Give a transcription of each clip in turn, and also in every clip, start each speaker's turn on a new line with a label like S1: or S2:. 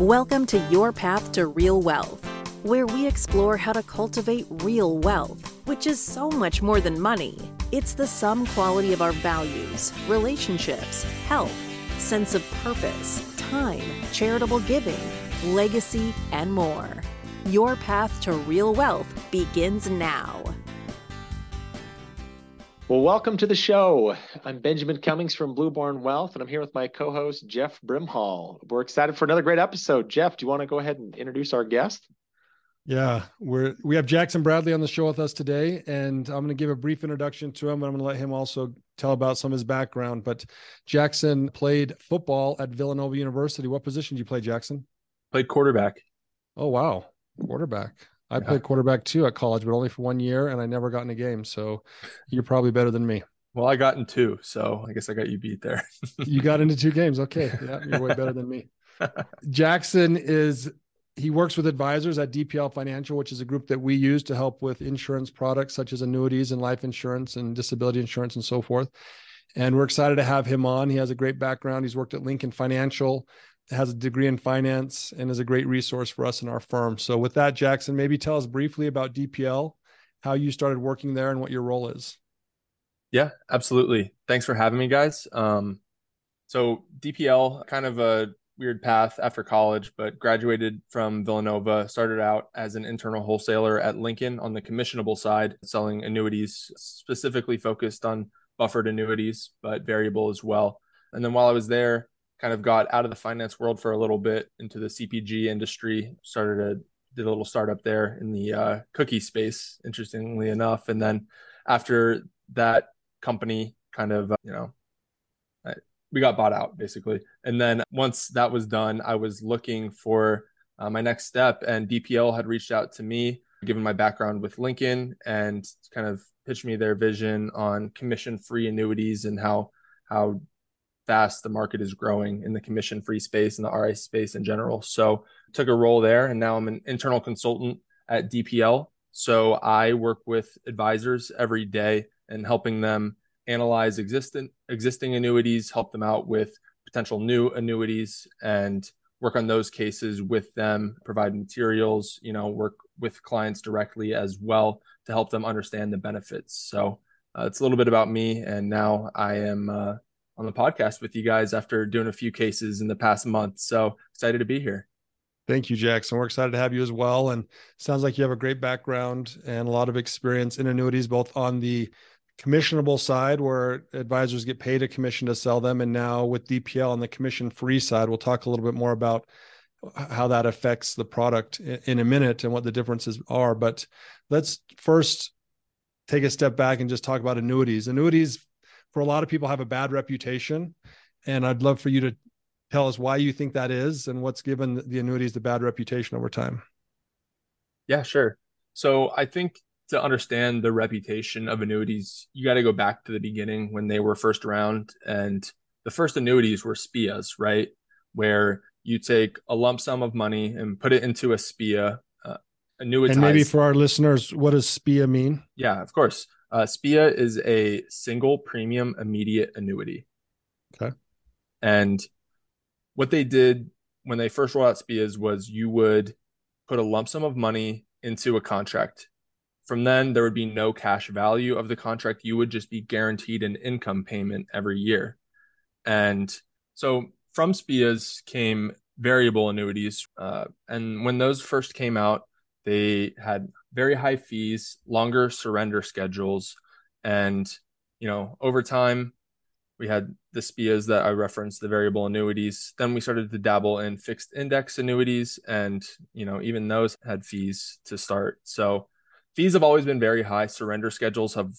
S1: Welcome to Your Path to Real Wealth, where we explore how to cultivate real wealth, which is so much more than money. It's the sum quality of our values, relationships, health, sense of purpose, time, charitable giving, legacy, and more. Your path to real wealth begins now.
S2: Well, welcome to the show. I'm Benjamin Cummings from Blue Barn Wealth, and I'm here with my co host, Jeff Brimhall. We're excited for another great episode. Jeff, do you want to go ahead and introduce our guest?
S3: Yeah, we're we have Jackson Bradley on the show with us today, and I'm going to give a brief introduction to him, and I'm going to let him also tell about some of his background. But Jackson played football at Villanova University. What position did you play, Jackson?
S4: Played quarterback.
S3: Oh wow, quarterback. I yeah. played quarterback too at college, but only for one year, and I never got in a game. So you're probably better than me.
S4: Well, I got in two, so I guess I got you beat there.
S3: you got into two games. Okay. Yeah, you're way better than me. Jackson is he works with advisors at DPL Financial, which is a group that we use to help with insurance products such as annuities and life insurance and disability insurance and so forth. And we're excited to have him on. He has a great background. He's worked at Lincoln Financial, has a degree in finance, and is a great resource for us in our firm. So, with that, Jackson, maybe tell us briefly about DPL, how you started working there, and what your role is.
S4: Yeah, absolutely. Thanks for having me, guys. Um, so, DPL, kind of a weird path after college, but graduated from Villanova, started out as an internal wholesaler at Lincoln on the commissionable side, selling annuities, specifically focused on buffered annuities, but variable as well. And then while I was there, kind of got out of the finance world for a little bit into the CPG industry, started a did a little startup there in the uh, cookie space, interestingly enough. And then after that company kind of, uh, you know, we got bought out basically. And then once that was done, I was looking for uh, my next step, and DPL had reached out to me, given my background with Lincoln, and kind of pitched me their vision on commission-free annuities and how how fast the market is growing in the commission-free space and the RI space in general. So took a role there, and now I'm an internal consultant at DPL. So I work with advisors every day and helping them analyze existing existing annuities, help them out with potential new annuities, and work on those cases with them. Provide materials, you know, work with clients directly as well to help them understand the benefits. So uh, it's a little bit about me, and now I am uh, on the podcast with you guys after doing a few cases in the past month. So excited to be here.
S3: Thank you, Jackson. We're excited to have you as well. And sounds like you have a great background and a lot of experience in annuities, both on the commissionable side where advisors get paid a commission to sell them. And now with dpl on the commission free side we'll talk a little bit more about how that affects the product in a minute and what the differences are. But let's first take a step back and just talk about annuities. Annuities for a lot of people have a bad reputation. And i'd love for you to tell us why you think that is and what's given the annuities the bad reputation over time.
S4: Yeah sure. So i think to understand the reputation of annuities, you got to go back to the beginning when they were first around. And the first annuities were SPIAs, right? Where you take a lump sum of money and put it into a SPIA. Uh, annuitized.
S3: And maybe for our listeners, what does SPIA mean?
S4: Yeah, of course. Uh, SPIA is a single premium immediate annuity.
S3: Okay.
S4: And what they did when they first rolled out SPIAs was you would put a lump sum of money into a contract from then, there would be no cash value of the contract. You would just be guaranteed an income payment every year. And so from SPIAs came variable annuities. Uh, and when those first came out, they had very high fees, longer surrender schedules. And, you know, over time, we had the SPIAs that I referenced, the variable annuities. Then we started to dabble in fixed index annuities. And, you know, even those had fees to start. So, fees have always been very high. Surrender schedules have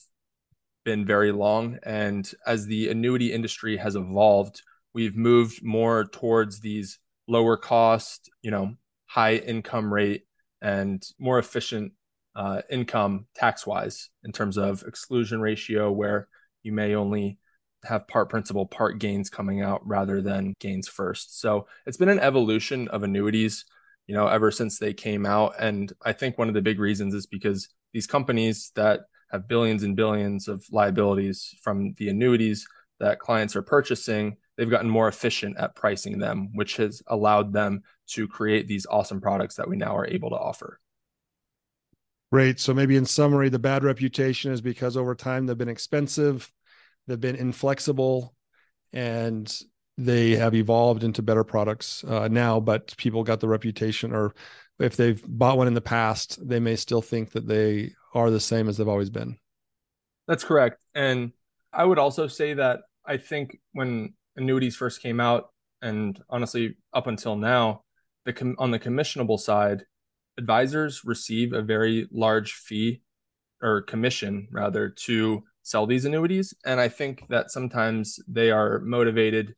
S4: been very long. And as the annuity industry has evolved, we've moved more towards these lower cost, you know, high income rate and more efficient uh, income tax wise in terms of exclusion ratio, where you may only have part principal, part gains coming out rather than gains first. So it's been an evolution of annuities you know, ever since they came out. And I think one of the big reasons is because these companies that have billions and billions of liabilities from the annuities that clients are purchasing, they've gotten more efficient at pricing them, which has allowed them to create these awesome products that we now are able to offer.
S3: Great. So maybe in summary, the bad reputation is because over time they've been expensive, they've been inflexible, and they have evolved into better products uh, now. But people got the reputation, or if they've bought one in the past, they may still think that they are the same as they've always been.
S4: That's correct. And I would also say that I think when annuities first came out, and honestly, up until now, the com- on the commissionable side, advisors receive a very large fee or commission rather to sell these annuities. And I think that sometimes they are motivated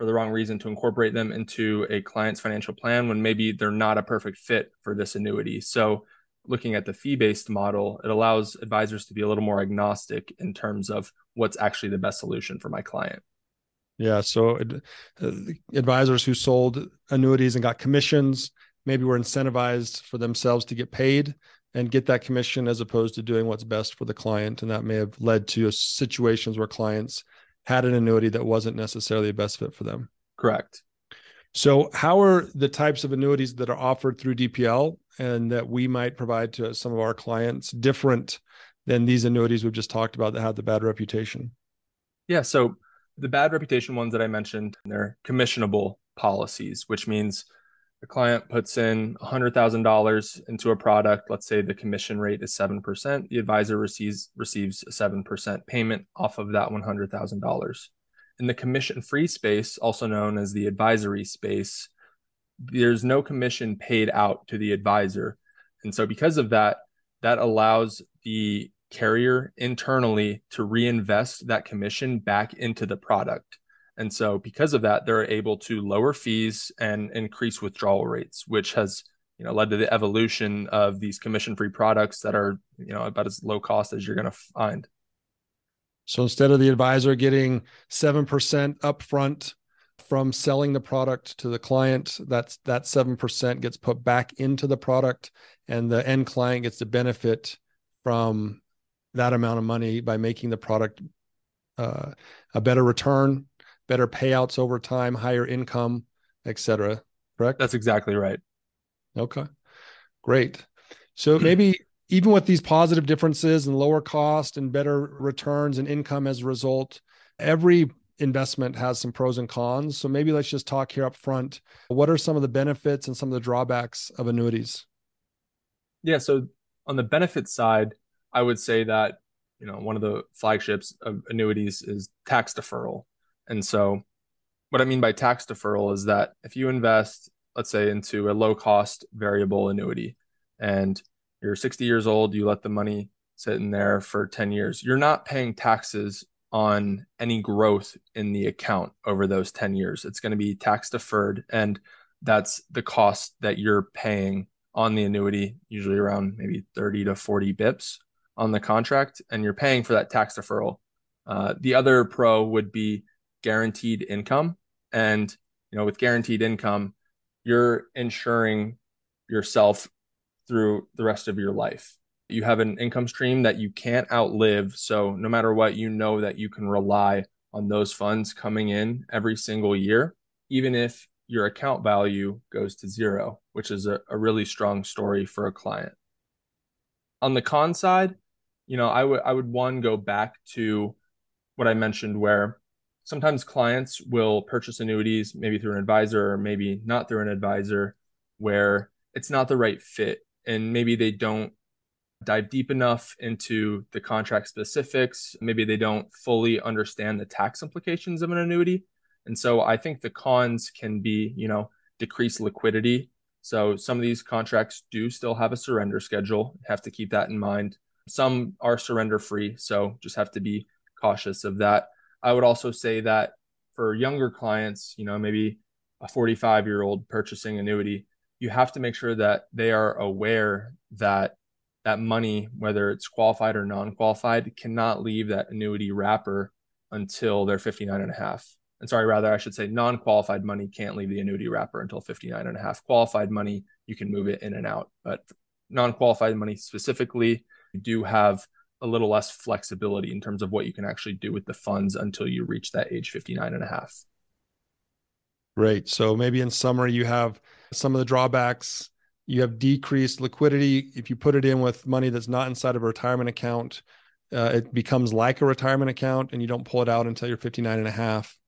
S4: for the wrong reason to incorporate them into a client's financial plan when maybe they're not a perfect fit for this annuity. So, looking at the fee based model, it allows advisors to be a little more agnostic in terms of what's actually the best solution for my client.
S3: Yeah. So, uh, advisors who sold annuities and got commissions maybe were incentivized for themselves to get paid and get that commission as opposed to doing what's best for the client. And that may have led to situations where clients had an annuity that wasn't necessarily a best fit for them.
S4: Correct.
S3: So, how are the types of annuities that are offered through DPL and that we might provide to some of our clients different than these annuities we've just talked about that have the bad reputation?
S4: Yeah. So, the bad reputation ones that I mentioned, they're commissionable policies, which means the client puts in $100,000 into a product, let's say the commission rate is 7%, the advisor receives receives a 7% payment off of that $100,000. In the commission-free space, also known as the advisory space, there's no commission paid out to the advisor. And so because of that, that allows the carrier internally to reinvest that commission back into the product. And so, because of that, they're able to lower fees and increase withdrawal rates, which has you know led to the evolution of these commission-free products that are you know about as low cost as you're going to find.
S3: So instead of the advisor getting seven percent upfront from selling the product to the client, that's that seven percent gets put back into the product, and the end client gets to benefit from that amount of money by making the product uh, a better return better payouts over time, higher income, etc. Correct?
S4: That's exactly right.
S3: Okay. Great. So maybe even with these positive differences and lower cost and better returns and income as a result, every investment has some pros and cons. So maybe let's just talk here up front. What are some of the benefits and some of the drawbacks of annuities?
S4: Yeah, so on the benefit side, I would say that you know one of the flagships of annuities is tax deferral. And so, what I mean by tax deferral is that if you invest, let's say, into a low cost variable annuity and you're 60 years old, you let the money sit in there for 10 years, you're not paying taxes on any growth in the account over those 10 years. It's going to be tax deferred. And that's the cost that you're paying on the annuity, usually around maybe 30 to 40 bips on the contract. And you're paying for that tax deferral. Uh, the other pro would be guaranteed income. And, you know, with guaranteed income, you're insuring yourself through the rest of your life. You have an income stream that you can't outlive. So no matter what, you know that you can rely on those funds coming in every single year, even if your account value goes to zero, which is a, a really strong story for a client. On the con side, you know, I would I would one go back to what I mentioned where sometimes clients will purchase annuities maybe through an advisor or maybe not through an advisor where it's not the right fit and maybe they don't dive deep enough into the contract specifics. Maybe they don't fully understand the tax implications of an annuity. And so i think the cons can be you know decreased liquidity. So some of these contracts do still have a surrender schedule. Have to keep that in mind. Some are surrender free so just have to be cautious of that I would also say that for younger clients, you know, maybe a 45 year old purchasing annuity, you have to make sure that they are aware that that money, whether it's qualified or non qualified, cannot leave that annuity wrapper until they're 59 and a half. And sorry, rather, I should say non qualified money can't leave the annuity wrapper until 59 and a half. Qualified money, you can move it in and out. But non qualified money specifically, you do have a little less flexibility in terms of what you can actually do with the funds until you reach that age 59 and a half.
S3: Great. So maybe in summary, you have some of the drawbacks. You have decreased liquidity. If you put it in with money that's not inside of a retirement account, uh, it becomes like a retirement account and you don't pull it out until you're 59 and a half.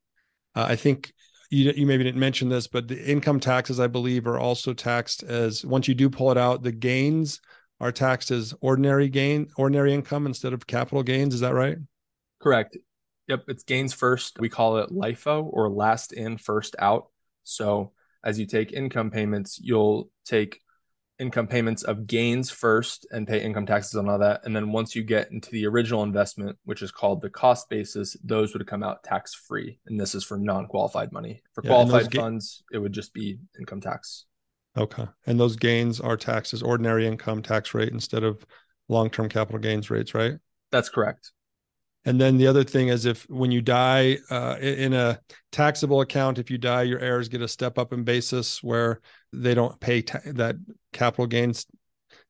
S3: Uh, I think you, you maybe didn't mention this, but the income taxes, I believe, are also taxed as once you do pull it out, the gains are taxed as ordinary gain, ordinary income instead of capital gains. Is that right?
S4: Correct. Yep, it's gains first. We call it LIFO or last in, first out. So as you take income payments, you'll take income payments of gains first and pay income taxes on all that. And then once you get into the original investment, which is called the cost basis, those would come out tax free. And this is for non qualified money. For yeah, qualified ga- funds, it would just be income tax.
S3: Okay. And those gains are taxed as ordinary income tax rate instead of long term capital gains rates, right?
S4: That's correct.
S3: And then the other thing is if when you die uh, in a taxable account, if you die, your heirs get a step up in basis where they don't pay ta- that capital gains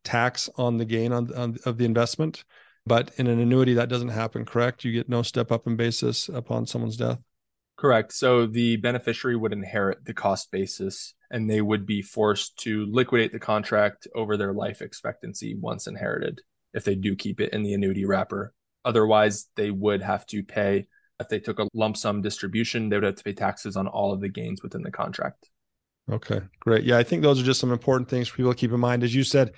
S3: tax on the gain on, on of the investment. But in an annuity, that doesn't happen. Correct? You get no step up in basis upon someone's death.
S4: Correct. So the beneficiary would inherit the cost basis and they would be forced to liquidate the contract over their life expectancy once inherited if they do keep it in the annuity wrapper Otherwise, they would have to pay, if they took a lump sum distribution, they would have to pay taxes on all of the gains within the contract.
S3: Okay, great. Yeah, I think those are just some important things for people to keep in mind. As you said,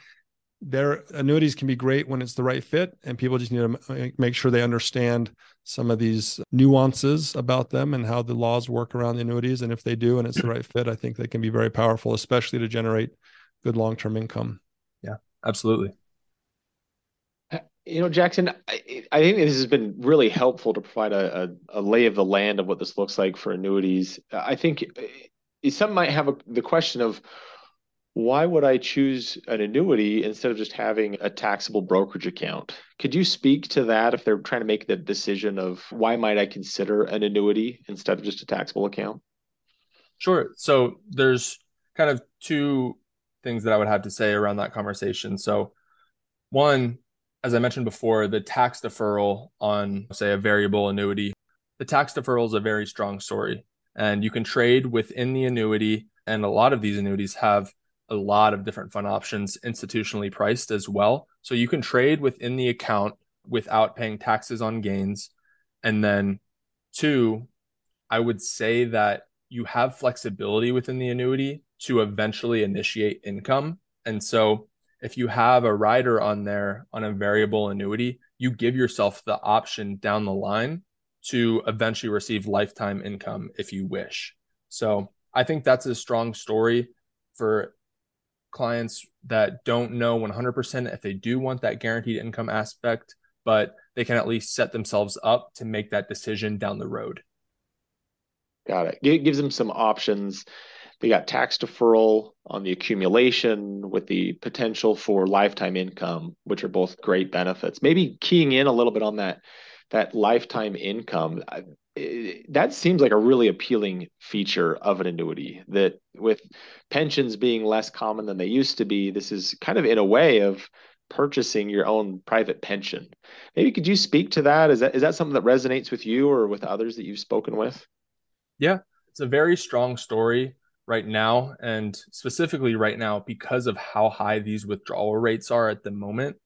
S3: their annuities can be great when it's the right fit, and people just need to make sure they understand some of these nuances about them and how the laws work around the annuities. And if they do, and it's the right fit, I think they can be very powerful, especially to generate good long term income.
S4: Yeah, absolutely.
S2: You know, Jackson, I, I, think this has been really helpful to provide a, a, a, lay of the land of what this looks like for annuities. I think eh, some might have a, the question of why would I choose an annuity instead of just having a taxable brokerage account? Could you speak to that if they're trying to make the decision of why might I consider an annuity instead of just a taxable account?
S4: Sure. So there's kind of two things that I would have to say around that conversation. So one, as I mentioned before, the tax deferral on, say, a variable annuity, the tax deferral is a very strong story. And you can trade within the annuity. And a lot of these annuities have a lot of different fund options institutionally priced as well. So you can trade within the account without paying taxes on gains. And then, two, I would say that you have flexibility within the annuity to eventually initiate income. And so if you have a rider on there on a variable annuity, you give yourself the option down the line to eventually receive lifetime income if you wish. So I think that's a strong story for clients that don't know 100% if they do want that guaranteed income aspect, but they can at least set themselves up to make that decision down the road.
S2: Got it. It gives them some options they got tax deferral on the accumulation with the potential for lifetime income, which are both great benefits. Maybe keying in a little bit on that that lifetime income. That seems like a really appealing feature of an annuity. That with pensions being less common than they used to be, this is kind of in a way of purchasing your own private pension. Maybe could you speak to that? Is that is that something that resonates with you or with others that you've spoken with?
S4: Yeah, it's a very strong story right now and specifically right now because of how high these withdrawal rates are at the moment.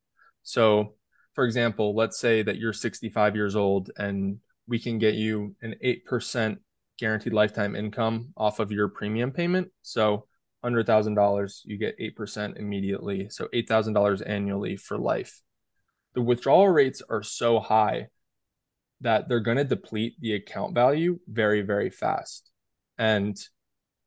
S4: So, for example, let's say that you're 65 years old and we can get you an 8% guaranteed lifetime income off of your premium payment. So, $100,000, you get 8% immediately. So, $8,000 annually for life. The withdrawal rates are so high that they're going to deplete the account value very, very fast. And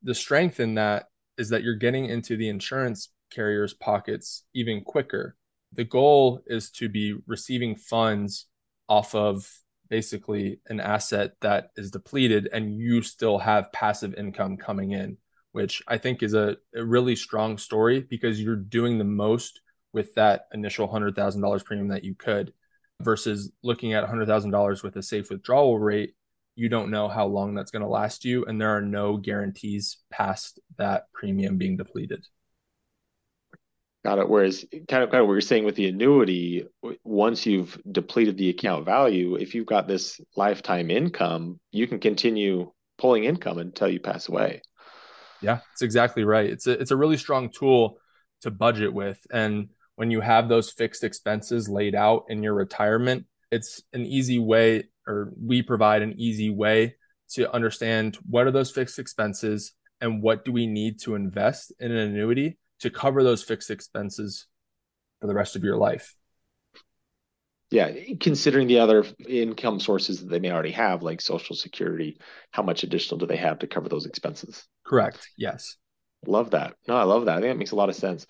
S4: the strength in that is that you're getting into the insurance carrier's pockets even quicker. The goal is to be receiving funds off of basically an asset that is depleted and you still have passive income coming in, which I think is a, a really strong story because you're doing the most with that initial $100,000 premium that you could versus looking at $100,000 with a safe withdrawal rate. You don't know how long that's going to last you and there are no guarantees past that premium being depleted
S2: got it whereas kind of kind of what you're saying with the annuity once you've depleted the account value if you've got this lifetime income you can continue pulling income until you pass away.
S4: Yeah, it's exactly right. It's a it's a really strong tool to budget with. And when you have those fixed expenses laid out in your retirement, it's an easy way, or we provide an easy way to understand what are those fixed expenses and what do we need to invest in an annuity to cover those fixed expenses for the rest of your life.
S2: Yeah, considering the other income sources that they may already have, like Social Security, how much additional do they have to cover those expenses?
S4: Correct. Yes.
S2: Love that. No, I love that. I think that makes a lot of sense.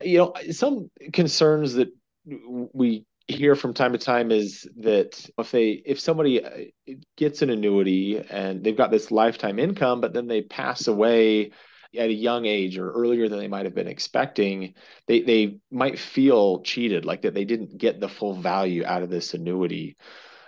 S2: You know, some concerns that we hear from time to time is that if they if somebody uh, gets an annuity and they've got this lifetime income but then they pass away at a young age or earlier than they might have been expecting, they they might feel cheated, like that they didn't get the full value out of this annuity.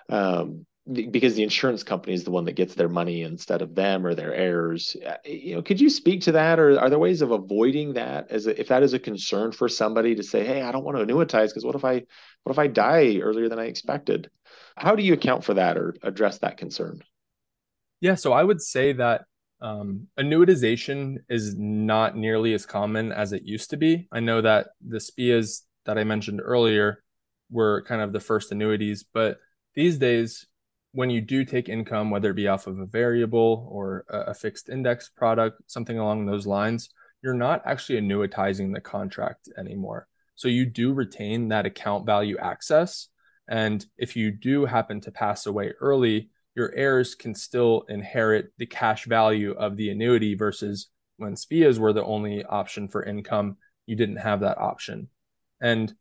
S2: Um, because the insurance company is the one that gets their money instead of them or their heirs. Uh, you know, could you speak to that, or are there ways of avoiding that? As a, if that is a concern for somebody to say, "Hey, I don't want to annuitize because what if I what if I die earlier than I expected?" How do you account for that or address that concern?
S4: Yeah, so I would say that um, annuitization is not nearly as common as it used to be. I know that the SPIAs that I mentioned earlier were kind of the first annuities, but these days, when you do take income, whether it be off of a variable or a fixed index product, something along those lines, you're not actually annuitizing the contract anymore. So you do retain that account value access. And if you do happen to pass away early, your heirs can still inherit the cash value of the annuity versus when SPIAs were the only option for income, you didn't have that option. And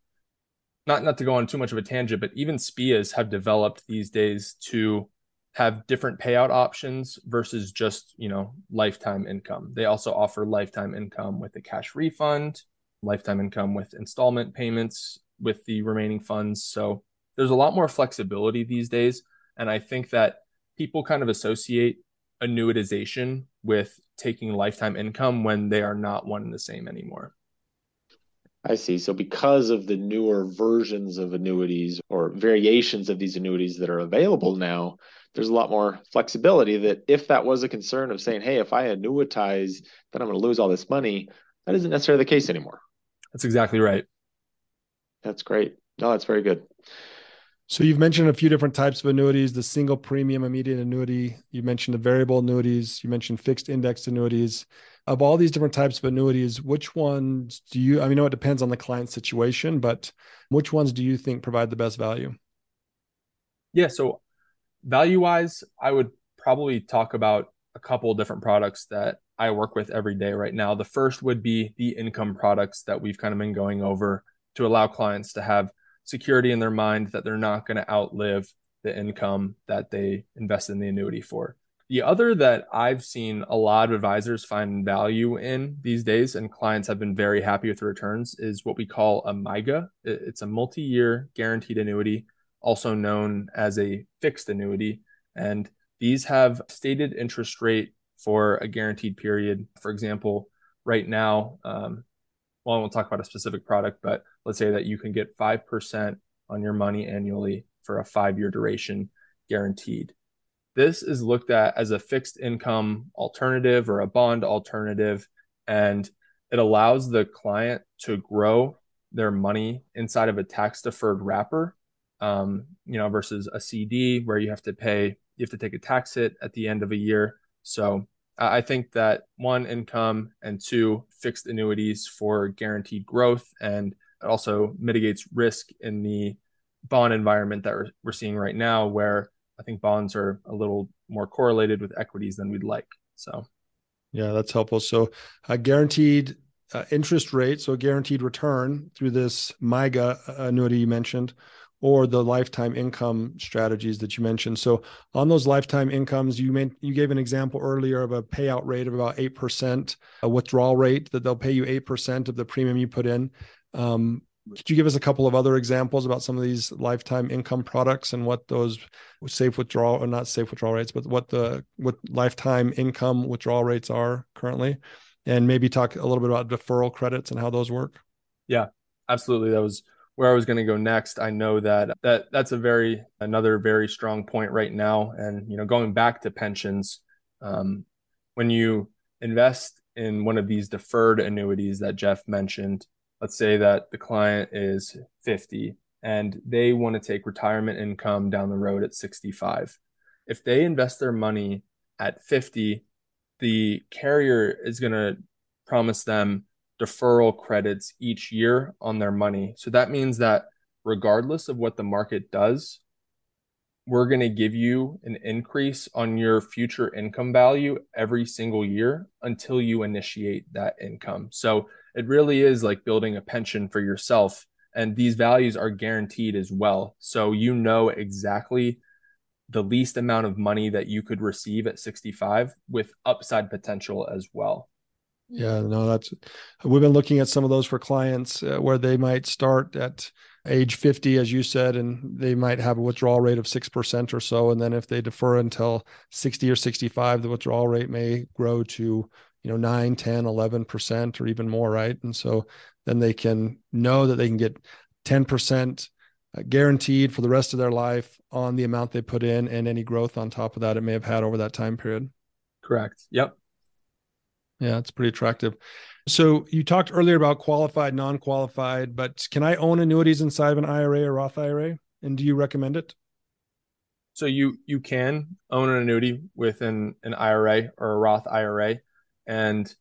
S4: not not to go on too much of a tangent, but even SPIAs have developed these days to have different payout options versus just, you know, lifetime income. They also offer lifetime income with a cash refund, lifetime income with installment payments with the remaining funds. So there's a lot more flexibility these days. And I think that people kind of associate annuitization with taking lifetime income when they are not one and the same anymore.
S2: I see. So, because of the newer versions of annuities or variations of these annuities that are available now, there's a lot more flexibility that if that was a concern of saying, hey, if I annuitize, then I'm going to lose all this money, that isn't necessarily the case anymore.
S4: That's exactly right.
S2: That's great. No, that's very good.
S3: So you've mentioned a few different types of annuities, the single premium immediate annuity, you mentioned the variable annuities, you mentioned fixed index annuities. Of all these different types of annuities, which ones do you I mean, know it depends on the client situation, but which ones do you think provide the best value?
S4: Yeah, so value-wise, I would probably talk about a couple different products that I work with every day right now. The first would be the income products that we've kind of been going over to allow clients to have security in their mind that they're not going to outlive the income that they invest in the annuity for. The other that I've seen a lot of advisors find value in these days, and clients have been very happy with the returns, is what we call a MYGA. It's a multi year guaranteed annuity, also known as a fixed annuity. And these have stated interest rate for a guaranteed period. For example, right now, um, well, I won't talk about a specific product, but let's say that you can get 5% on your money annually for a five year duration guaranteed. This is looked at as a fixed income alternative or a bond alternative, and it allows the client to grow their money inside of a tax deferred wrapper, um, you know, versus a CD where you have to pay, you have to take a tax hit at the end of a year. So I think that one, income, and two, fixed annuities for guaranteed growth. And also mitigates risk in the bond environment that we're, seeing right now, where I think bonds are a little more correlated with equities than we'd like. So,
S3: yeah, that's helpful. So, a guaranteed uh, interest rate, so a guaranteed return through this MYGA annuity you mentioned, or the lifetime income strategies that you mentioned. So on those lifetime incomes, you made you gave an example earlier of a payout rate of about eight percent, a withdrawal rate that they'll pay you eight percent of the premium you put in. Um, could you give us a couple of other examples about some of these lifetime income products and what those safe withdrawal or not safe withdrawal rates, but what the what lifetime income withdrawal rates are currently, and maybe talk a little bit about deferral credits and how those work?
S4: Yeah, absolutely. That was where I was going to go next. I know that that that's a very another very strong point right now. And you know, going back to pensions, Um, when you invest in one of these deferred annuities that Jeff mentioned, let's say that the client is 50 and they want to take retirement income down the road at 65. If they invest their money at 50, the carrier is going to promise them deferral credits each year on their money. So that means that regardless of what the market does, we're going to give you an increase on your future income value every single year until you initiate that income. So it really is like building a pension for yourself. And these values are guaranteed as well. So you know exactly the least amount of money that you could receive at 65 with upside potential as well.
S3: Yeah, no, that's we've been looking at some of those for clients uh, where they might start at age 50 as you said and they might have a withdrawal rate of 6% or so and then if they defer until 60 or 65 the withdrawal rate may grow to you know 9 10 11% or even more right and so then they can know that they can get 10% uh, guaranteed for the rest of their life on the amount they put in and any growth on top of that it may have had over that time period
S4: correct yep
S3: yeah, it's pretty attractive. So you talked earlier about qualified, non-qualified, but can I own annuities inside of an IRA or Roth IRA? And do you recommend it?
S4: So you you can own an annuity within an IRA or a Roth IRA, and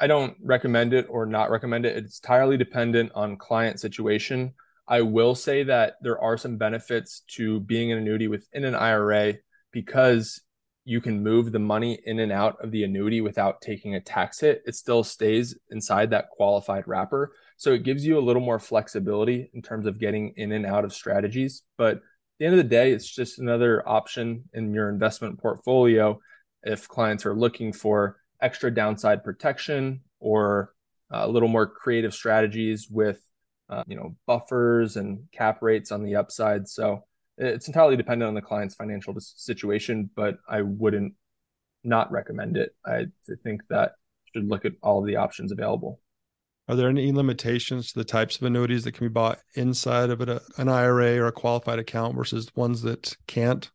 S4: I don't recommend it or not recommend it. It's entirely dependent on client situation. I will say that there are some benefits to being an annuity within an IRA because you can move the money in and out of the annuity without taking a tax hit. It still stays inside that qualified wrapper. So it gives you a little more flexibility in terms of getting in and out of strategies. But at the end of the day, it's just another option in your investment portfolio if clients are looking for extra downside protection or a little more creative strategies with uh, you know buffers and cap rates on the upside. So it's entirely dependent on the client's financial situation, but I wouldn't not recommend it. I think that should look at all the options available.
S3: Are there any limitations to the types of annuities that can be bought inside of an IRA or a qualified account versus ones that can't?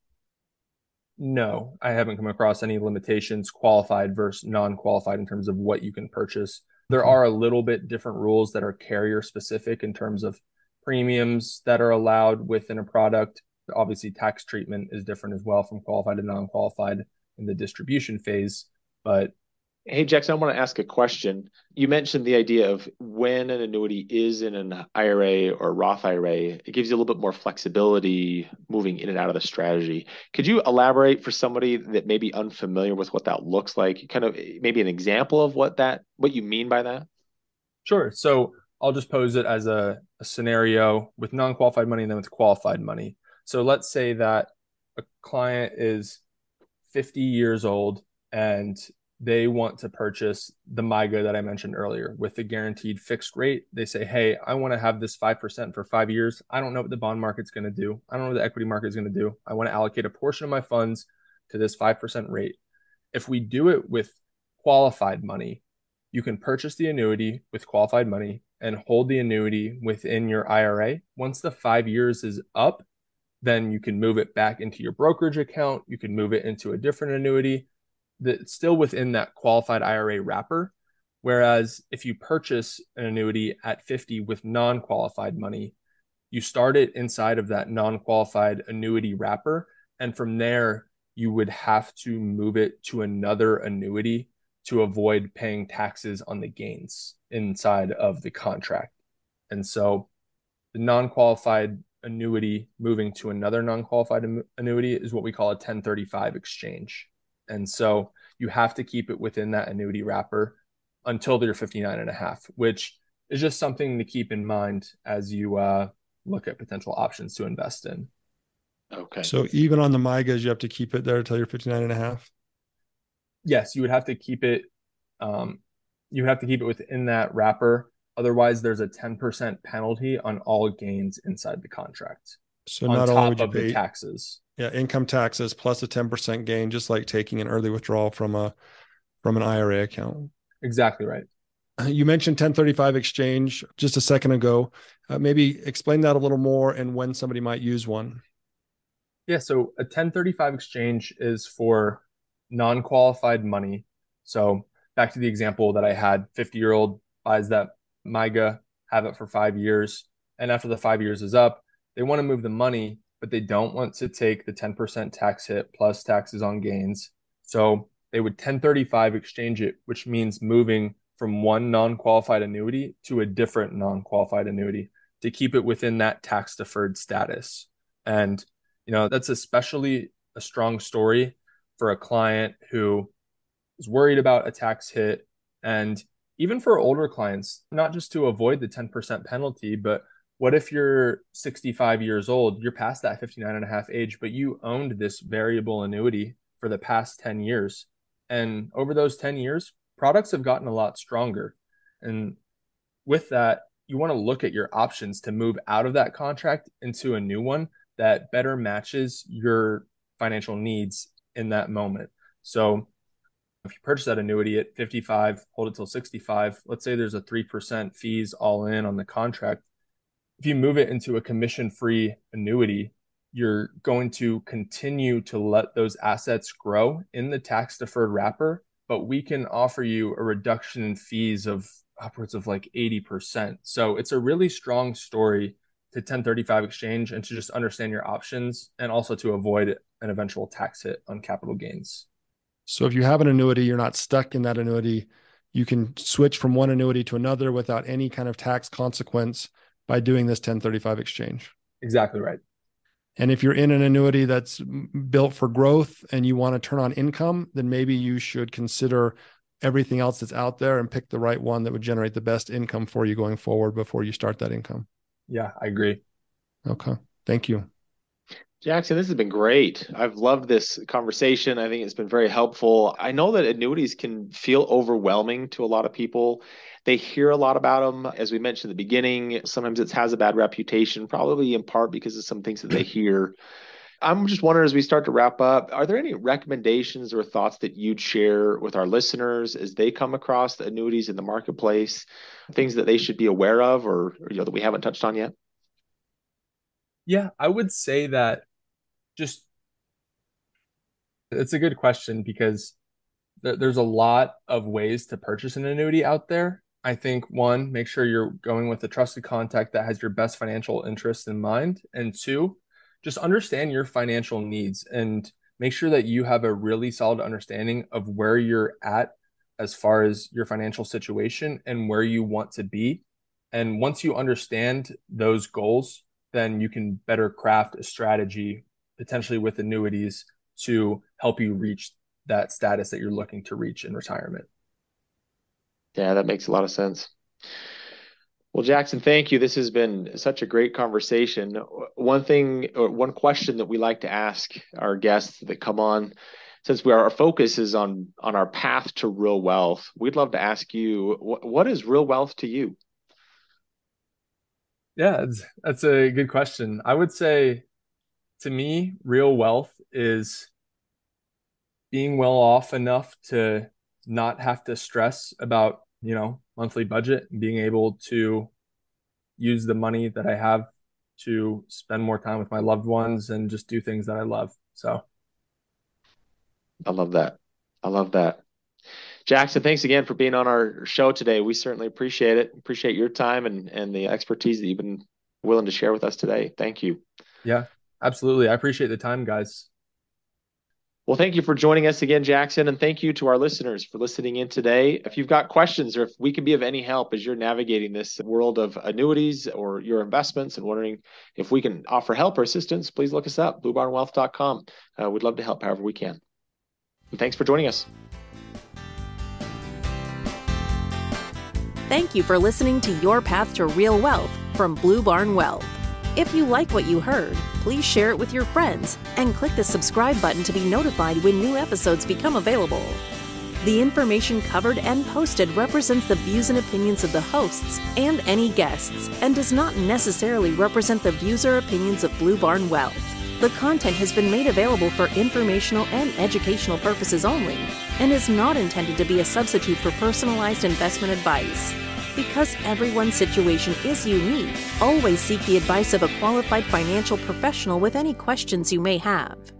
S4: No, I haven't come across any limitations qualified versus non-qualified in terms of what you can purchase. There are a little bit different rules that are carrier specific in terms of premiums that are allowed within a product Obviously, tax treatment is different as well from qualified to non-qualified in the distribution phase. But
S2: Hey, Jackson, I want to ask a question. You mentioned the idea of when an annuity is in an IRA or Roth IRA, it gives you a little bit more flexibility moving in and out of the strategy. Could you elaborate for somebody that may be unfamiliar with what that looks like? Kind of maybe an example of what that what you mean by that?
S4: Sure. So I'll just pose it as a, a scenario with non-qualified money and then with qualified money. So let's say that a client is 50 years old and they want to purchase the MYGA that I mentioned earlier with the guaranteed fixed rate. They say, Hey, I want to have this 5% for five years. I don't know what the bond market's going to do. I don't know what the equity market is going to do. I want to allocate a portion of my funds to this 5% rate. If we do it with qualified money, you can purchase the annuity with qualified money and hold the annuity within your IRA. Once the five years is up, then you can move it back into your brokerage account. You can move it into a different annuity that's still within that qualified IRA wrapper. Whereas if you purchase an annuity at 50 with non qualified money, you start it inside of that non qualified annuity wrapper. And from there, you would have to move it to another annuity to avoid paying taxes on the gains inside of the contract. And so the non qualified annuity moving to another non-qualified annuity is what we call a 1035 exchange. And so you have to keep it within that annuity wrapper until they're 59 and a half, which is just something to keep in mind as you uh, look at potential options to invest in.
S3: Okay. So even on the MYGAs, you have to keep it there until you're 59 and a half?
S4: Yes, you would have to keep it. Um, you have to keep it within that wrapper Otherwise, there's a 10% penalty on all gains inside the contract.
S3: So not only would you
S4: pay taxes.
S3: Yeah, income taxes plus a 10% gain, just like taking an early withdrawal from a from an IRA account.
S4: Exactly right.
S3: You mentioned 1035 exchange just a second ago. Uh, maybe explain that a little more and when somebody might use one.
S4: Yeah, so a 1035 exchange is for non qualified money. So, back to the example that I had 50 year old buys that MYGA, have it for five years. And after the five years is up, they want to move the money, but they don't want to take the 10% tax hit plus taxes on gains. So, they would 1035 exchange it, which means moving from one non qualified annuity to a different non qualified annuity to keep it within that tax deferred status. And, you know, that's especially a strong story for a client who is worried about a tax hit. And even for older clients, not just to avoid the 10% penalty, but what if you're 65 years old, you're past that 59 and a half age, but you owned this variable annuity for the past 10 years. And over those 10 years, products have gotten a lot stronger. And with that, you want to look at your options to move out of that contract into a new one that better matches your financial needs in that moment. So if you purchase that annuity at 55, hold it till 65, let's say there's a 3% fees all in on the contract. If you move it into a commission free annuity, you're going to continue to let those assets grow in the tax deferred wrapper, but we can offer you a reduction in fees of upwards of like 80%. So it's a really strong story to 1035 exchange and to just understand your options and also to avoid an eventual tax hit on capital gains.
S3: So if you have an annuity, you're not stuck in that annuity. You can switch from one annuity to another without any kind of tax consequence by doing this 1035 exchange.
S4: Exactly right.
S3: And if you're in an annuity that's built for growth and you want to turn on income, then maybe you should consider everything else that's out there and pick the right one that would generate the best income for you going forward before you start that income.
S4: Yeah, I agree.
S3: Okay. Thank you.
S2: Jackson, this has been great. I've loved this conversation. I think it's been very helpful. I know that annuities can feel overwhelming to a lot of people. They hear a lot about them. As we mentioned at the beginning, sometimes it has a bad reputation, probably in part because of some things that they hear. I'm just wondering as we start to wrap up, are there any recommendations or thoughts that you'd share with our listeners as they come across the annuities in the marketplace, things that they should be aware of or, or you know that we haven't touched on yet?
S4: Yeah, I would say that just it's a good question because th- there's a lot of ways to purchase an annuity out there. I think one, make sure you're going with a trusted contact that has your best financial interests in mind. And two, just understand your financial needs and make sure that you have a really solid understanding of where you're at as far as your financial situation and where you want to be. And once you understand those goals, then you can better craft a strategy, potentially with annuities, to help you reach that status that you're looking to reach in retirement.
S2: Yeah, that makes a lot of sense. Well, Jackson, thank you. This has been such a great conversation. One thing or one question that we like to ask our guests that come on, since we are, our focus is on on our path to real wealth, we'd love to ask you what, what is real wealth to you?
S4: Yeah, that's, that's a good question. I would say to me, real wealth is being well off enough to not have to stress about, you know, monthly budget and being able to use the money that I have to spend more time with my loved ones and just do things that I love. So
S2: I love that. I love that. Jackson, thanks again for being on our show today. We certainly appreciate it. Appreciate your time and, and the expertise that you've been willing to share with us today. Thank you.
S4: Yeah, absolutely. I appreciate the time, guys.
S2: Well, thank you for joining us again, Jackson, and thank you to our listeners for listening in today. If you've got questions or if we can be of any help as you're navigating this world of annuities or your investments and wondering if we can offer help or assistance, please look us up, bluebarnwealth.com. Uh, we'd love to help however we can. And thanks for joining us.
S1: Thank you for listening to Your Path to Real Wealth from Blue Barn Wealth. If you like what you heard, please share it with your friends and click the subscribe button to be notified when new episodes become available. The information covered and posted represents the views and opinions of the hosts and any guests and does not necessarily represent the views or opinions of Blue Barn Wealth. The content has been made available for informational and educational purposes only and is not intended to be a substitute for personalized investment advice. Because everyone's situation is unique, always seek the advice of a qualified financial professional with any questions you may have.